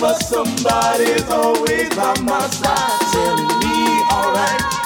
but somebody's always by my side telling me, alright.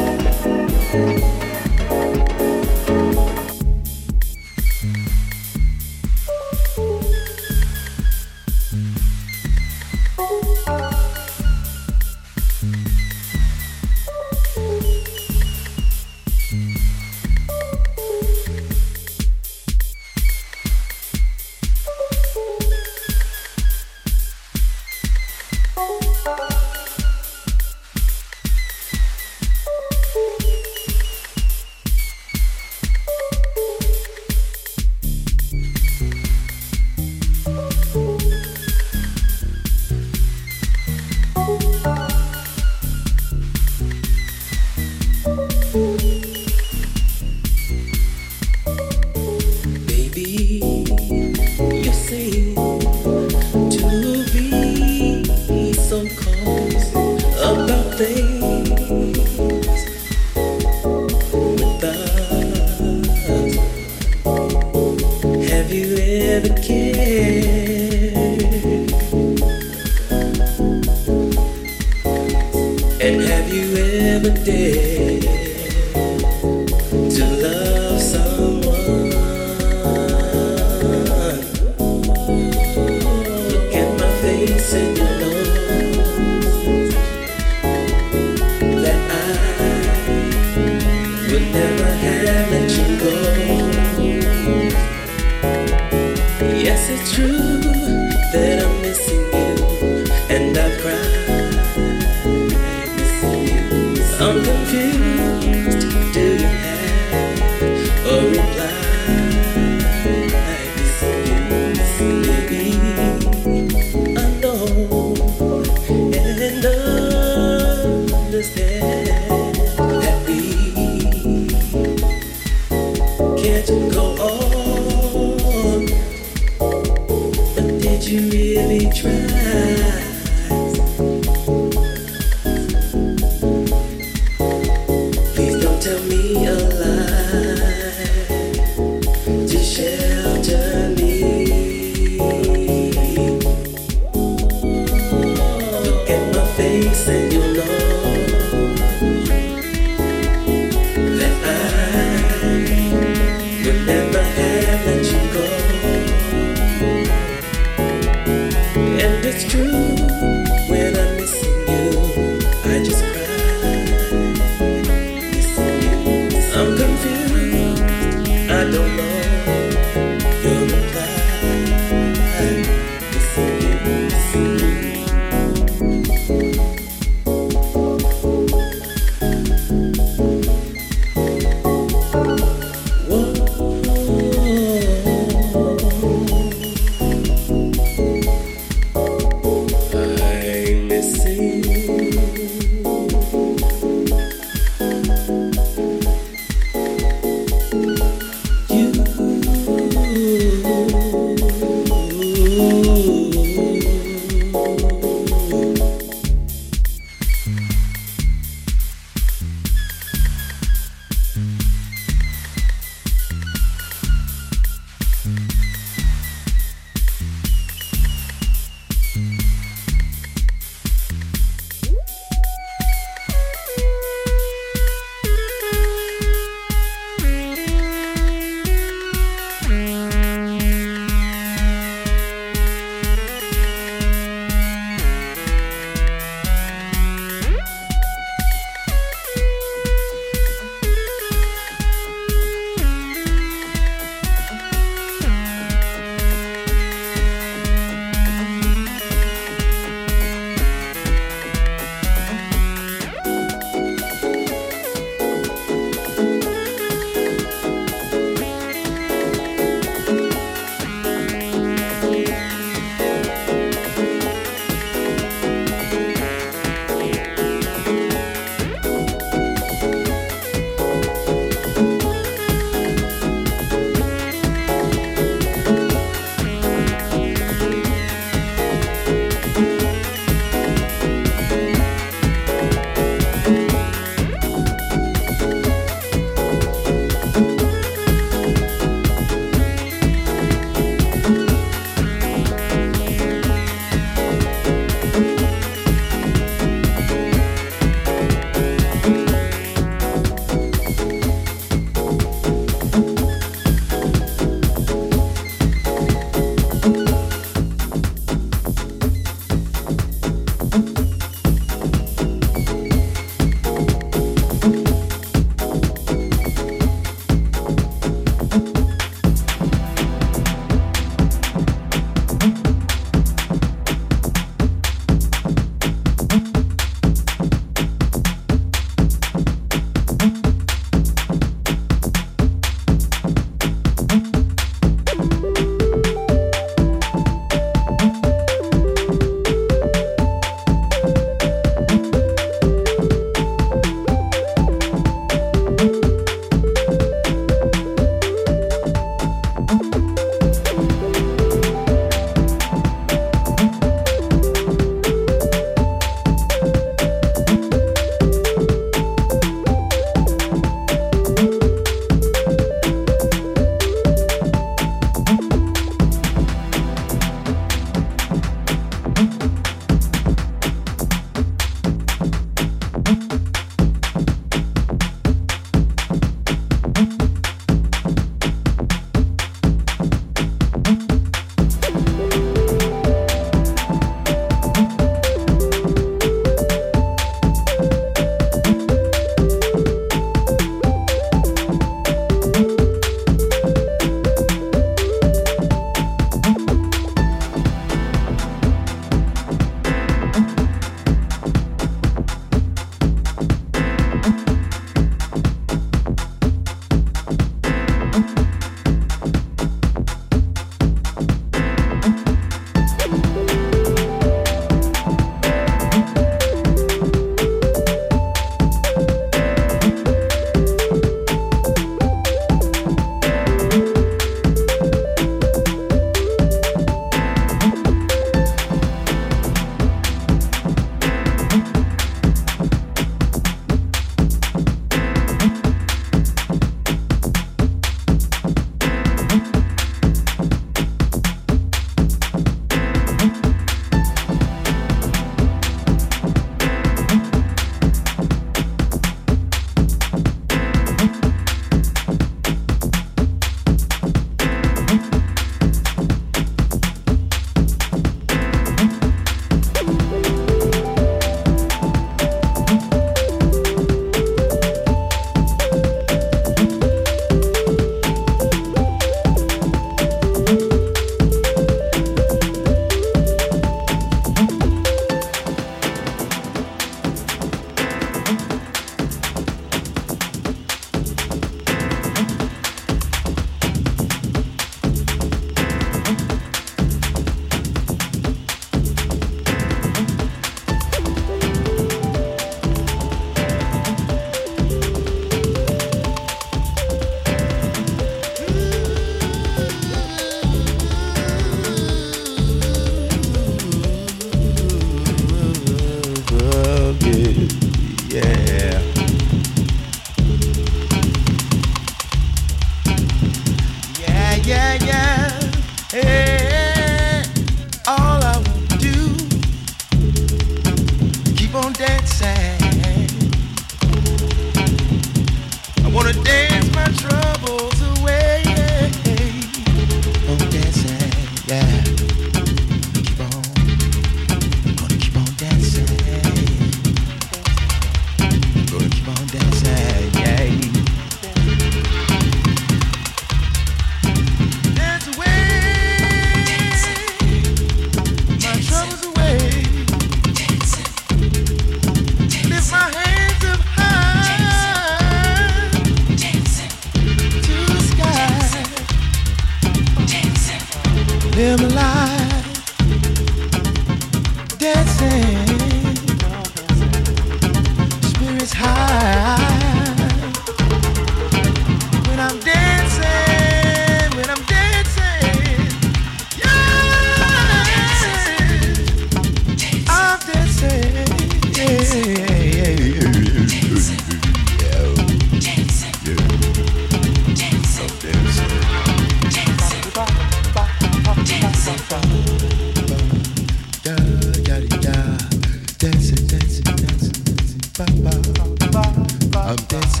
All my troubles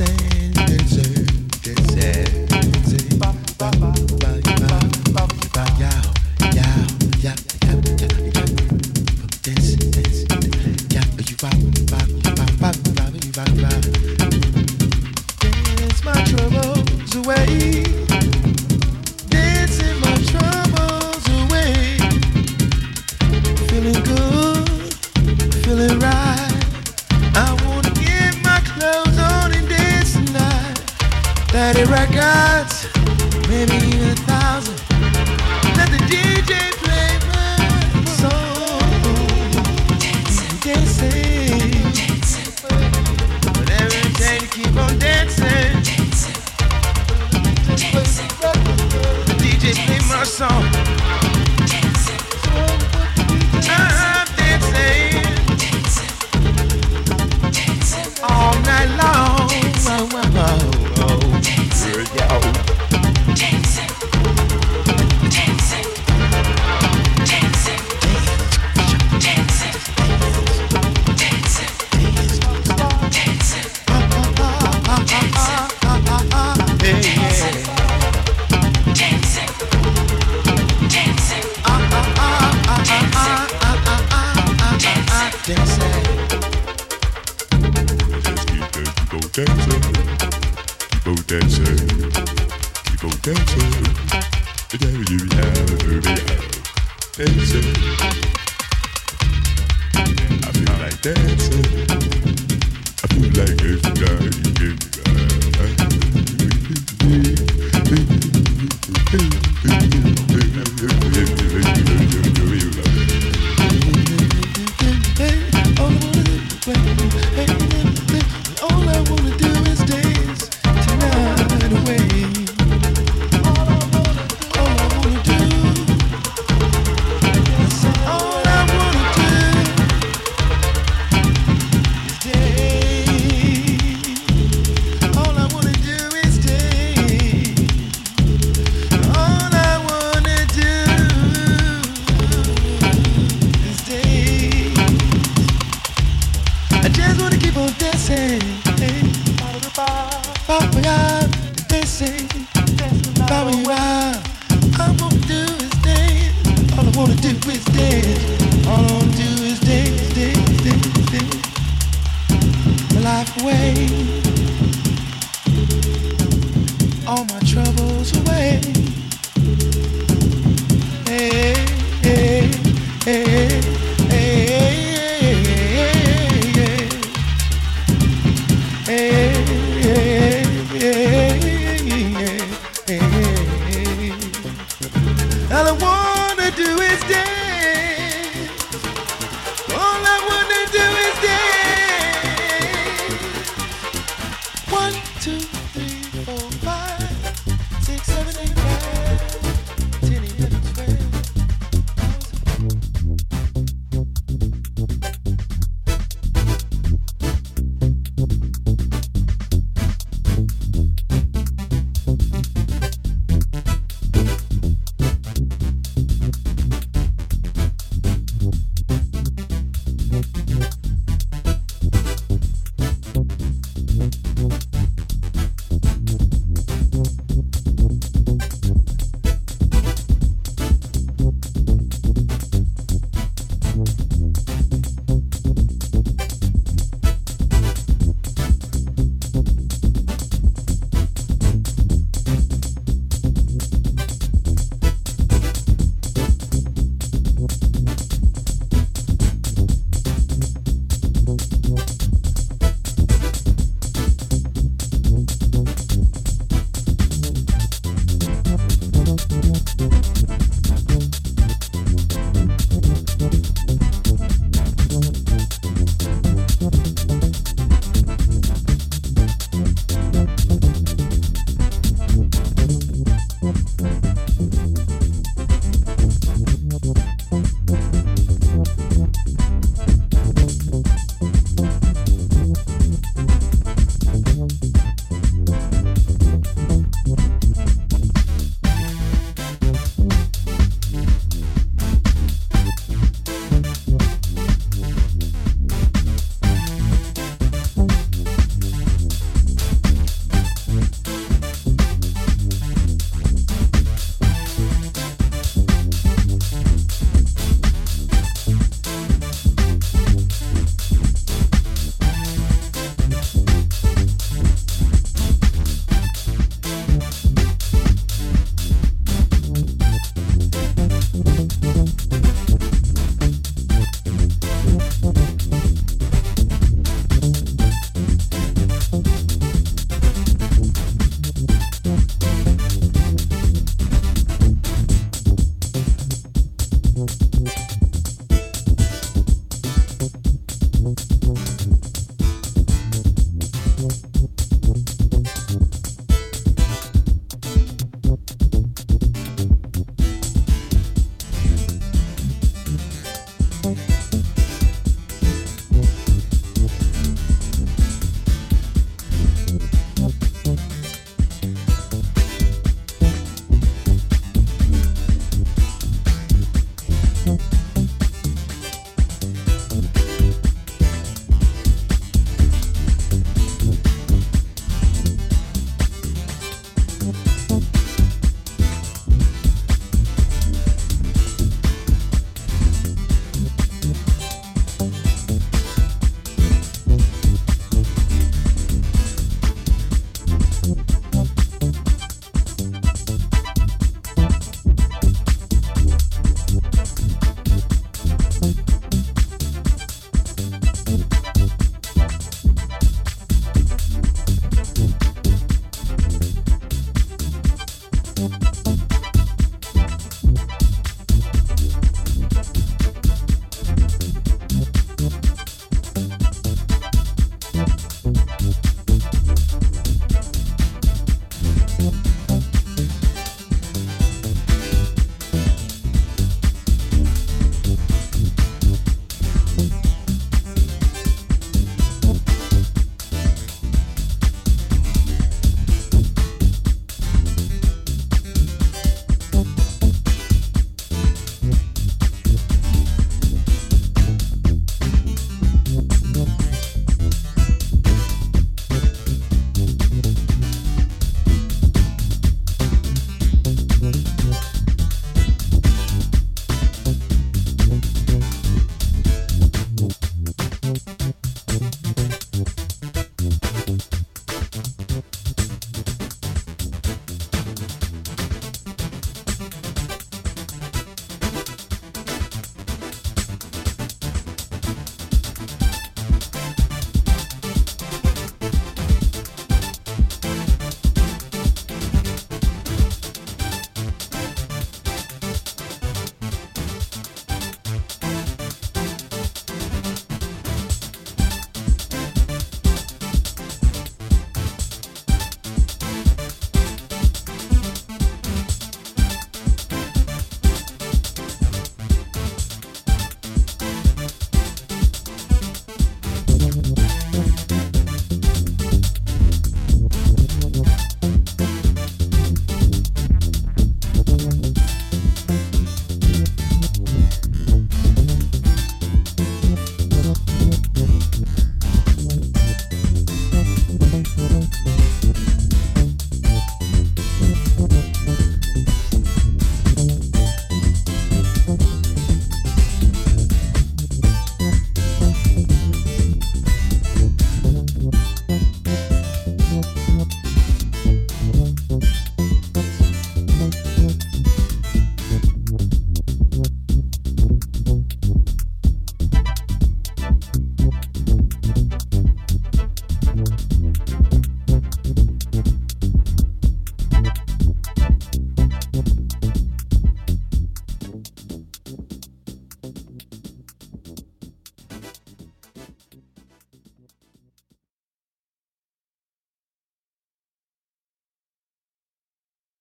away.